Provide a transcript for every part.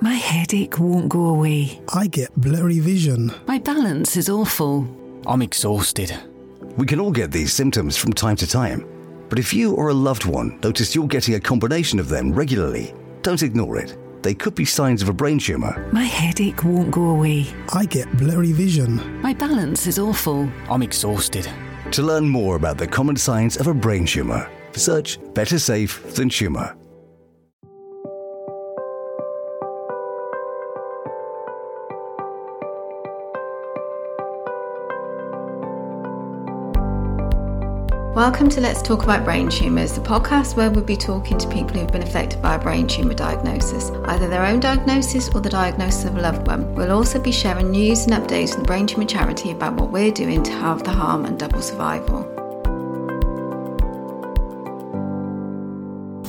My headache won't go away. I get blurry vision. My balance is awful. I'm exhausted. We can all get these symptoms from time to time. But if you or a loved one notice you're getting a combination of them regularly, don't ignore it. They could be signs of a brain tumour. My headache won't go away. I get blurry vision. My balance is awful. I'm exhausted. To learn more about the common signs of a brain tumour, search Better Safe Than Tumour. Welcome to Let's Talk About Brain Tumours, the podcast where we'll be talking to people who've been affected by a brain tumour diagnosis, either their own diagnosis or the diagnosis of a loved one. We'll also be sharing news and updates from the Brain Tumour Charity about what we're doing to halve the harm and double survival.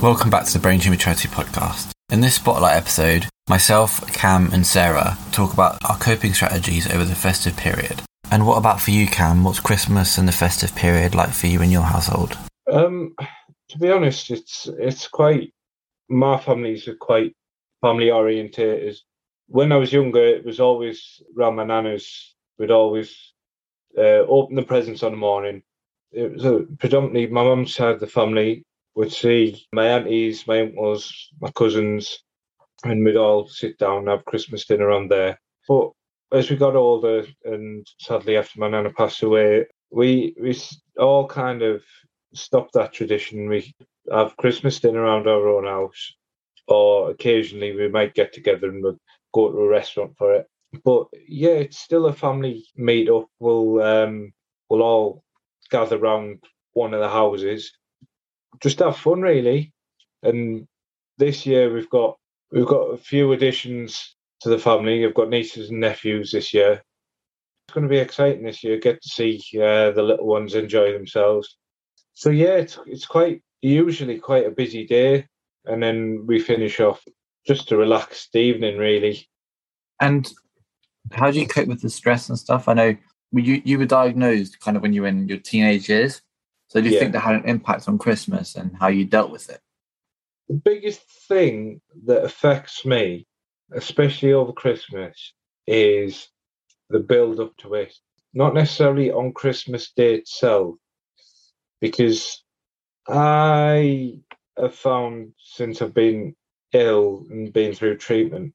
Welcome back to the Brain Tumour Charity podcast. In this spotlight episode, myself, Cam, and Sarah talk about our coping strategies over the festive period. And what about for you, Cam? What's Christmas and the festive period like for you and your household? Um, to be honest, it's it's quite. My families are quite family orientated. When I was younger, it was always around my nana's. We'd always uh, open the presents on the morning. It was a, predominantly my mum's side of the family would see my aunties, my uncles, my cousins, and we'd all sit down and have Christmas dinner on there. But as we got older, and sadly after my nana passed away, we we all kind of stopped that tradition. We have Christmas dinner around our own house, or occasionally we might get together and we'll go to a restaurant for it. But yeah, it's still a family meet up. We'll um, we'll all gather around one of the houses, just have fun really. And this year we've got we've got a few additions to the family. I've got nieces and nephews this year. It's going to be exciting this year. Get to see uh, the little ones enjoy themselves. So yeah, it's it's quite usually quite a busy day, and then we finish off just a relaxed evening, really. And how do you cope with the stress and stuff? I know you you were diagnosed kind of when you were in your teenage years. So do you Yeah. think that had an impact on Christmas and how you dealt with it? The biggest thing that affects me, especially over Christmas, is the build up to it. Not necessarily on Christmas Day itself, because I have found since I've been ill and been through treatment,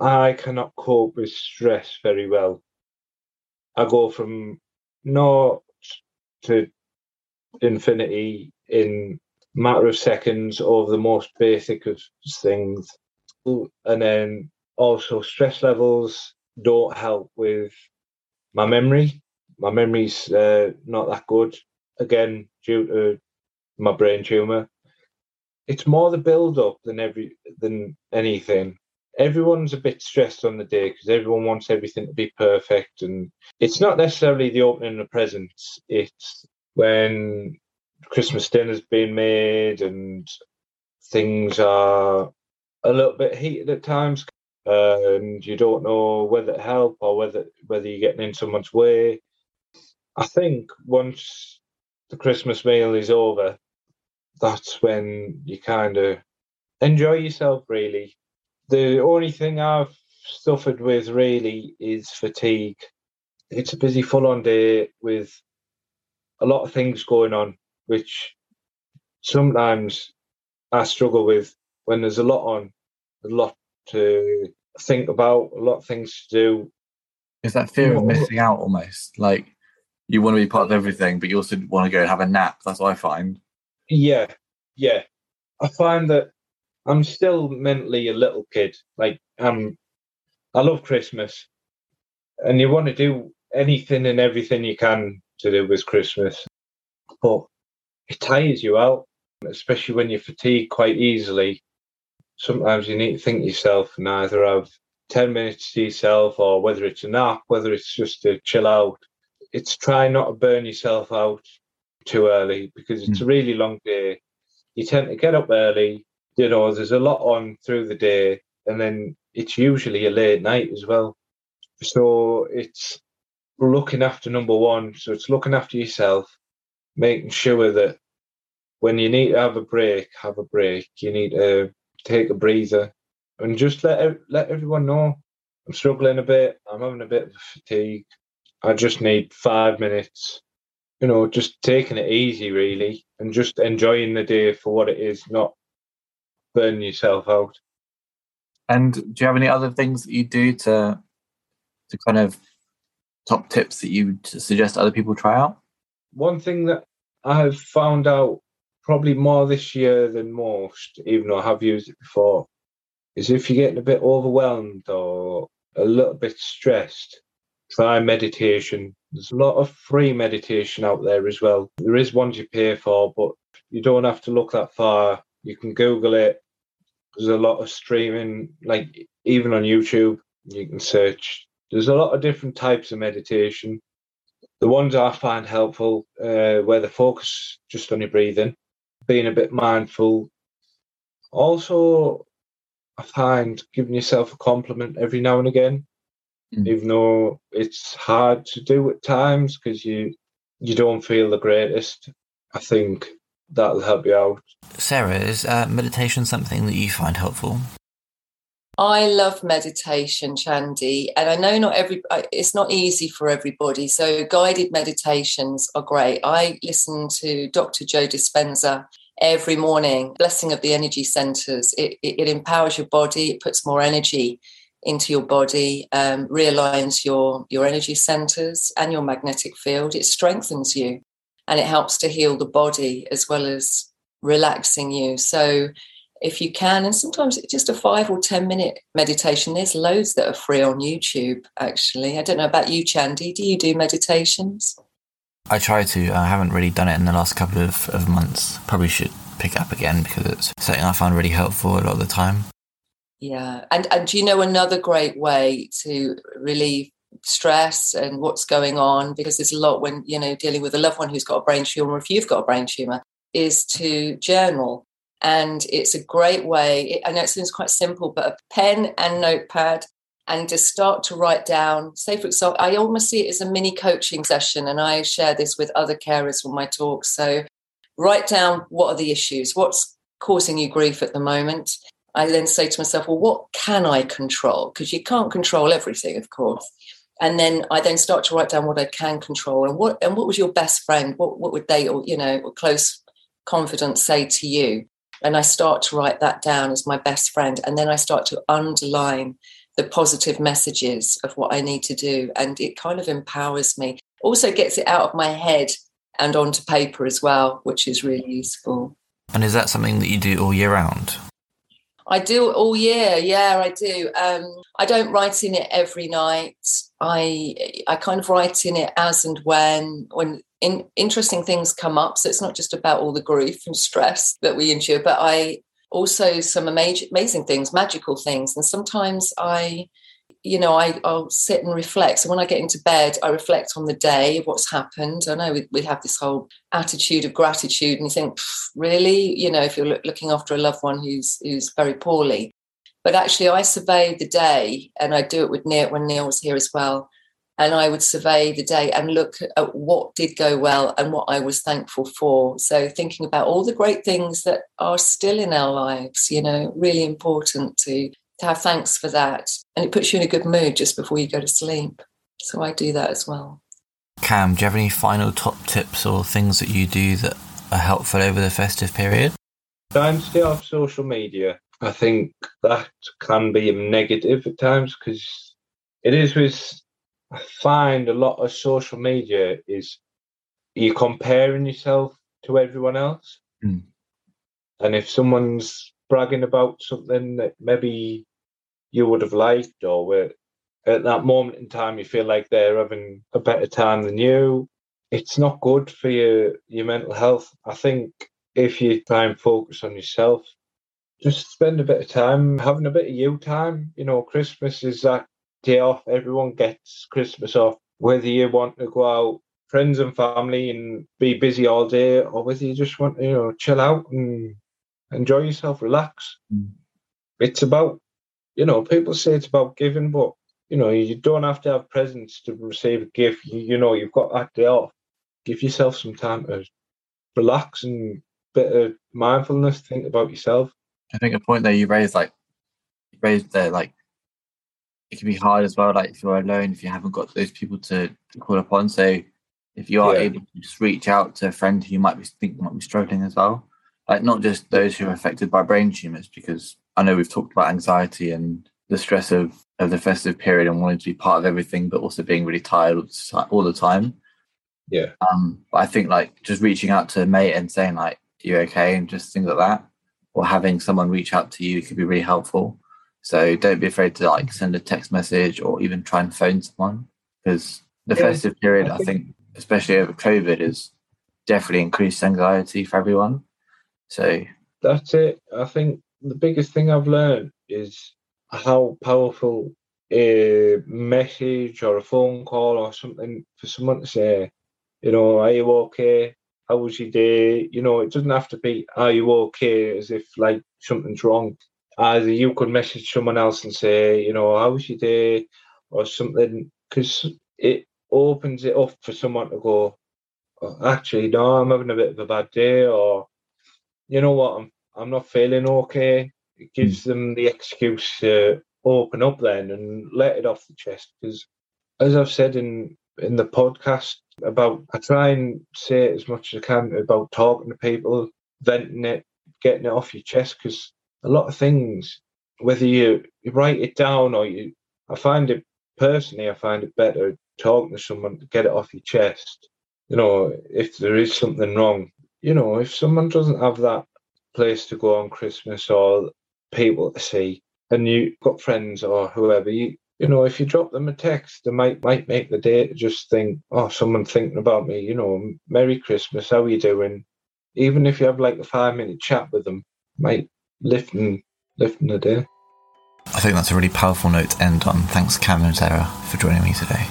I cannot cope with stress very well. I go from naught to infinity in matter of seconds over the most basic of things. And then also stress levels don't help with my memory. My memory's uh, not that good. Again, due to my brain tumor. It's more the build up than every than anything. Everyone's a bit stressed on the day because everyone wants everything to be perfect, and it's not necessarily the opening of presents. It's when Christmas dinner's being made and things are a little bit heated at times, and you don't know whether to help or whether whether you're getting in someone's way. I think once the Christmas meal is over, that's when you kind of enjoy yourself. Really, the only thing I've suffered with really is fatigue. It's a busy, full-on day with a lot of things going on, which sometimes I struggle with when there's a lot on, a lot to think about, a lot of things to do. Is that fear of missing out almost? Like you want to be part of everything, but you also want to go and have a nap. That's what I find. Yeah, yeah. I find that I'm still mentally a little kid. Like um, I love Christmas, and you want to do anything and everything you can to do with Christmas, but it tires you out, especially when you're fatigued quite easily. Sometimes you need to think to yourself and either have ten minutes to yourself, or whether it's a nap, whether it's just to chill out. It's try not to burn yourself out too early because it's a mm. really long day. You tend to get up early, you know, there's a lot on through the day, and then it's usually a late night as well. So it's looking after number one. So it's looking after yourself, making sure that when you need to have a break, have a break. You need to take a breather, and just let let everyone know I'm struggling a bit. I'm having a bit of fatigue. I just need five minutes. You know, just taking it easy, really, and just enjoying the day for what it is, not burning yourself out. And do you have any other things that you do to to kind of top tips that you would suggest other people try out? One thing that I've found out probably more this year than most, even though I have used it before, is if you're getting a bit overwhelmed or a little bit stressed, try meditation. There's a lot of free meditation out there as well. There is ones you pay for, but you don't have to look that far. You can Google it. There's a lot of streaming, like even on YouTube, you can search. There's a lot of different types of meditation. The ones I find helpful, uh, where the focus just on your breathing, being a bit mindful. Also, I find giving yourself a compliment every now and again, Mm. even though it's hard to do at times because you you don't feel the greatest. I think that'll help you out. Sarah, is uh, meditation something that you find helpful? I love meditation, Chandy, and I know not every it's not easy for everybody. So guided meditations are great. I listen to Dr. Joe Dispenza every morning. Blessing of the energy centers. It, it, it empowers your body. It puts more energy into your body. Um, realigns your your energy centers and your magnetic field. It strengthens you, and it helps to heal the body as well as relaxing you. So if you can and sometimes it's just a five or ten minute meditation. There's loads that are free on youtube actually. I don't know about you chandy. Do you do meditations? I try to. I haven't really done it in the last couple of, of months. Probably should pick it up again because it's something I find really helpful a lot of the time. yeah. And and do you know another great way to relieve stress and what's going on? Because there's a lot when you know dealing with a loved one who's got a brain tumor if you've got a brain tumor is to journal and it's a great way i know it seems quite simple but a pen and notepad and just start to write down say for example i almost see it as a mini coaching session and i share this with other carers on my talks. So write down what are the issues what's causing you grief at the moment. I then say to myself well what can i control? Because you can't control everything of course. And then i then start to write down what i can control and what and what was your best friend what what would they or you know close confidence say to you and I start to write that down as my best friend. And then I start to underline the positive messages of what I need to do. And it kind of empowers me. Also gets it out of my head and onto paper as well, which is really useful. And is that something that you do all year round? I do all year. Yeah, I do. Um, I don't write in it every night. I I kind of write in it as and when when in, interesting things come up. So it's not just about all the grief and stress that we endure, but I also some amazing, amazing things, magical things. And sometimes I, you know, I, I'll sit and reflect. So when I get into bed, I reflect on the day, what's happened. I know we, we have this whole attitude of gratitude, and you think, really, you know, if you're look, looking after a loved one who's who's very poorly. But actually, I survey the day, and I do it with Neil when Neil was here as well and I would survey the day and look at what did go well and what I was thankful for. So thinking about all the great things that are still in our lives, you know, really important to, to have thanks for that. And it puts you in a good mood just before you go to sleep. So I do that as well. Cam, do you have any final top tips or things that you do that are helpful over the festive period? Try and stay off social media. I think that can be negative at times because it is with I find a lot of social media is you comparing yourself to everyone else. Mm. And if someone's bragging about something that maybe you would have liked, or at that moment in time you feel like they're having a better time than you, it's not good for your, your mental health. I think if you try and focus on yourself, just spend a bit of time having a bit of you time. You know, Christmas is that day off. Everyone gets Christmas off. Whether you want to go out, friends and family, and be busy all day, or whether you just want to, you know, chill out and enjoy yourself, relax. Mm. It's about, you know, people say it's about giving, but you know, you don't have to have presents to receive a gift. You, you know, you've got that day off. Give yourself some time to relax and bit of mindfulness. Think about yourself. I think a point there you raised, like raised there, like it can be hard as well. Like if you're alone, if you haven't got those people to, to call upon. So if you are Yeah. able to just reach out to a friend who you might be think might be struggling as well, like not just those who are affected by brain tumors, because I know we've talked about anxiety and the stress of, of the festive period and wanting to be part of everything, but also being really tired all the ti- all the time. Yeah. Um, but I think like just reaching out to a mate and saying like, "You okay?" and just things like that, or having someone reach out to you could be really helpful. So don't be afraid to like send a text message or even try and phone someone because the Yeah, festive period, I think, especially over COVID, is definitely increased anxiety for everyone. So That's it. I think the biggest thing I've learned is how powerful a message or a phone call or something for someone to say, you know, are you okay? How was your day? You know, it doesn't have to be, are you okay? As if like something's wrong. Either you could message someone else and say, you know, how was your day? Or something, because it opens it up for someone to go, oh, actually, no, I'm having a bit of a bad day, or you know what, I'm I'm not feeling okay. It hmm. gives them the excuse to open up then and let it off the chest. Because as I've said in in the podcast about, I try and say as much as I can about talking to people, venting it, getting it off your chest. Because a lot of things, whether you, you write it down or you, I find it personally, I find it better talking to someone to get it off your chest. You know, if there is something wrong, you know, if someone doesn't have that place to go on Christmas or people to see, and you've got friends or whoever, you you know, if you drop them a text, they might might make the day to just think, oh, someone thinking about me. You know, Merry Christmas, how are you doing? Even if you have like a five minute chat with them, might lift lift the day. I think that's a really powerful note to end on. Thanks, Cam and Sarah, for joining me today.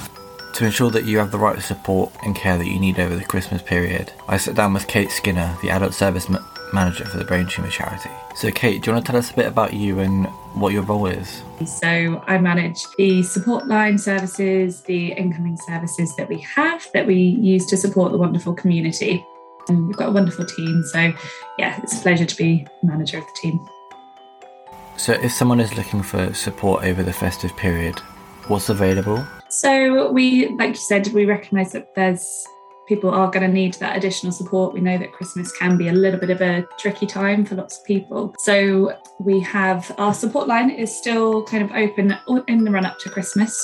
To ensure that you have the right support and care that you need over the Christmas period, I sat down with Kate Skinner, the Adult Service Ma- Manager for the Brain Tumour Charity. So, Kate, do you want to tell us a bit about you and what your role is? So I manage the support line services, the incoming services that we have that we use to support the wonderful community. And we've got a wonderful team. So yeah, it's a pleasure to be manager of the team. So, if someone is looking for support over the festive period, what's available? So we, like you said, we recognise that there's people are going to need that additional support. We know that Christmas can be a little bit of a tricky time for lots of people. So we have our support line is still kind of open in the run up to Christmas.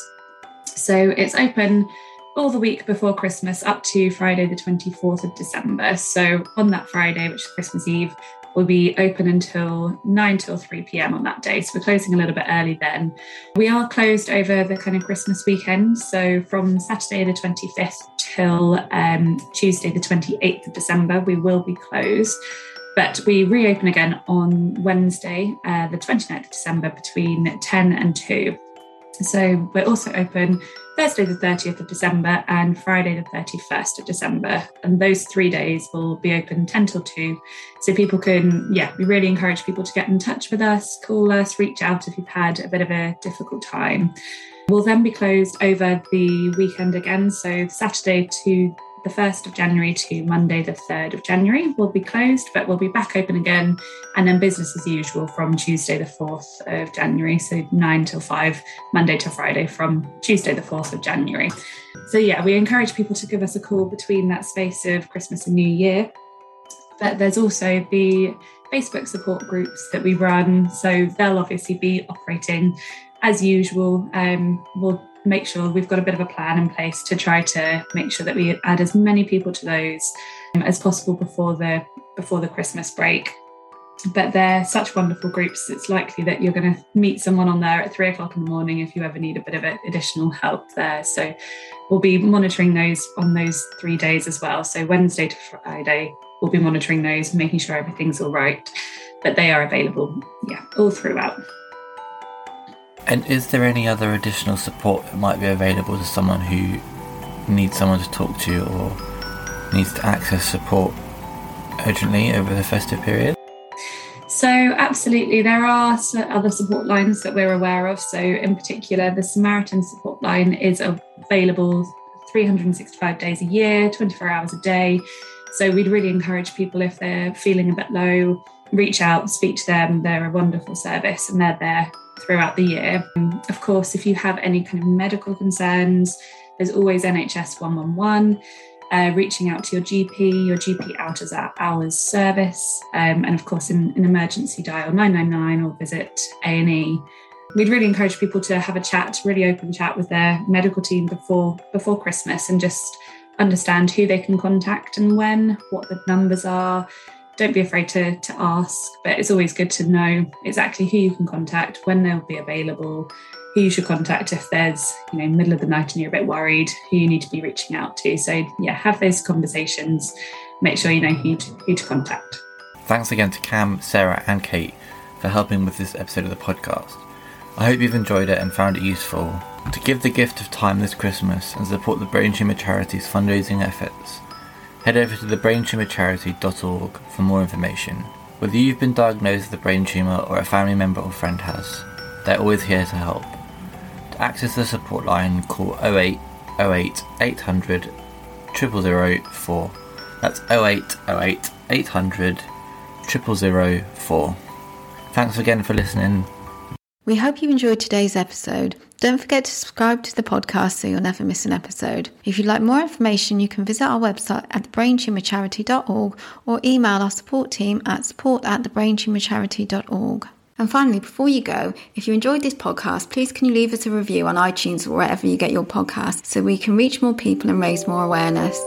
So it's open all the week before Christmas up to Friday, the 24th of December. So on that Friday, which is Christmas Eve, we'll be open until 9 till 3 p.m. on that day. So we're closing a little bit early then. We are closed over the kind of Christmas weekend. So from Saturday the 25th till um, Tuesday the 28th of December, we will be closed. But we reopen again on Wednesday, uh, the 29th of December, between 10 and 2. So we're also open Thursday, the 30th of December, and Friday, the 31st of December. And those three days will be open 10 till 2. So people can, yeah, we really encourage people to get in touch with us, call us, reach out if you've had a bit of a difficult time. We'll then be closed over the weekend again. So Saturday to the 1st of January to Monday, the 3rd of January, will be closed, but we'll be back open again. And then business as usual from Tuesday, the 4th of January. So 9 till 5, Monday to Friday from Tuesday, the 4th of January. So, yeah, we encourage people to give us a call between that space of Christmas and New Year. But there's also the Facebook support groups that we run. So they'll obviously be operating as usual. Um, we'll make sure we've got a bit of a plan in place to try to make sure that we add as many people to those um, as possible before the before the Christmas break. But they're such wonderful groups. It's likely that you're going to meet someone on there at three o'clock in the morning if you ever need a bit of additional help there. So we'll be monitoring those on those three days as well. So Wednesday to Friday, we'll be monitoring those, making sure everything's all right. But they are available, yeah, all throughout. And is there any other additional support that might be available to someone who needs someone to talk to or needs to access support urgently over the festive period? So, absolutely, there are other support lines that we're aware of. So, in particular, the Samaritan support line is available 365 days a year, 24 hours a day. So, we'd really encourage people if they're feeling a bit low, reach out, speak to them. They're a wonderful service and they're there throughout the year. Um, of course, if you have any kind of medical concerns, there's always NHS 111. Uh, reaching out to your GP, your GP out of hours service, um, and of course, in an emergency dial 999 or visit A&E. We'd really encourage people to have a chat, really open chat with their medical team before before Christmas, and just understand who they can contact and when, what the numbers are, don't be afraid to, to ask, but it's always good to know exactly who you can contact, when they'll be available, who you should contact if there's, you know, middle of the night and you're a bit worried, who you need to be reaching out to. So yeah, have those conversations, make sure you know who to, who to contact. Thanks again to Cam, Sarah, and Kate for helping with this episode of the podcast. I hope you've enjoyed it and found it useful. To give the gift of time this Christmas and support the Brain Tumour Charity's fundraising efforts, head over to thebraintumourcharity.org for more information. Whether you've been diagnosed with a brain tumour or a family member or friend has, they're always here to help. To access the support line, call 08 08 800 0004. That's 08 08 800 0004. Thanks again for listening. We hope you enjoyed today's episode. Don't forget to subscribe to the podcast so you'll never miss an episode. If you'd like more information, you can visit our website at thebraintumourcharity.org or email our support team at support at thebraintumourcharity.org. And finally, before you go, if you enjoyed this podcast, please can you leave us a review on iTunes or wherever you get your podcasts so we can reach more people and raise more awareness.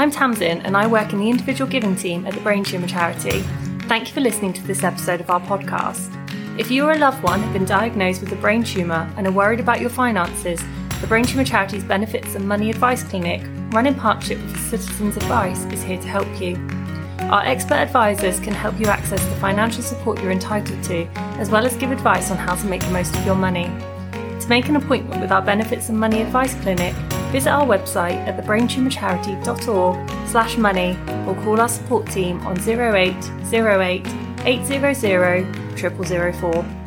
I'm Tamsin and I work in the individual giving team at the Brain Tumour Charity. Thank you for listening to this episode of our podcast. If you or a loved one have been diagnosed with a brain tumour and are worried about your finances, the Brain Tumour Charity's Benefits and Money Advice Clinic, run in partnership with Citizens Advice, is here to help you. Our expert advisors can help you access the financial support you're entitled to, as well as give advice on how to make the most of your money. To make an appointment with our Benefits and Money Advice Clinic, visit our website at thebraintumourcharity.org slash money or call our support team on 0808 800 0004.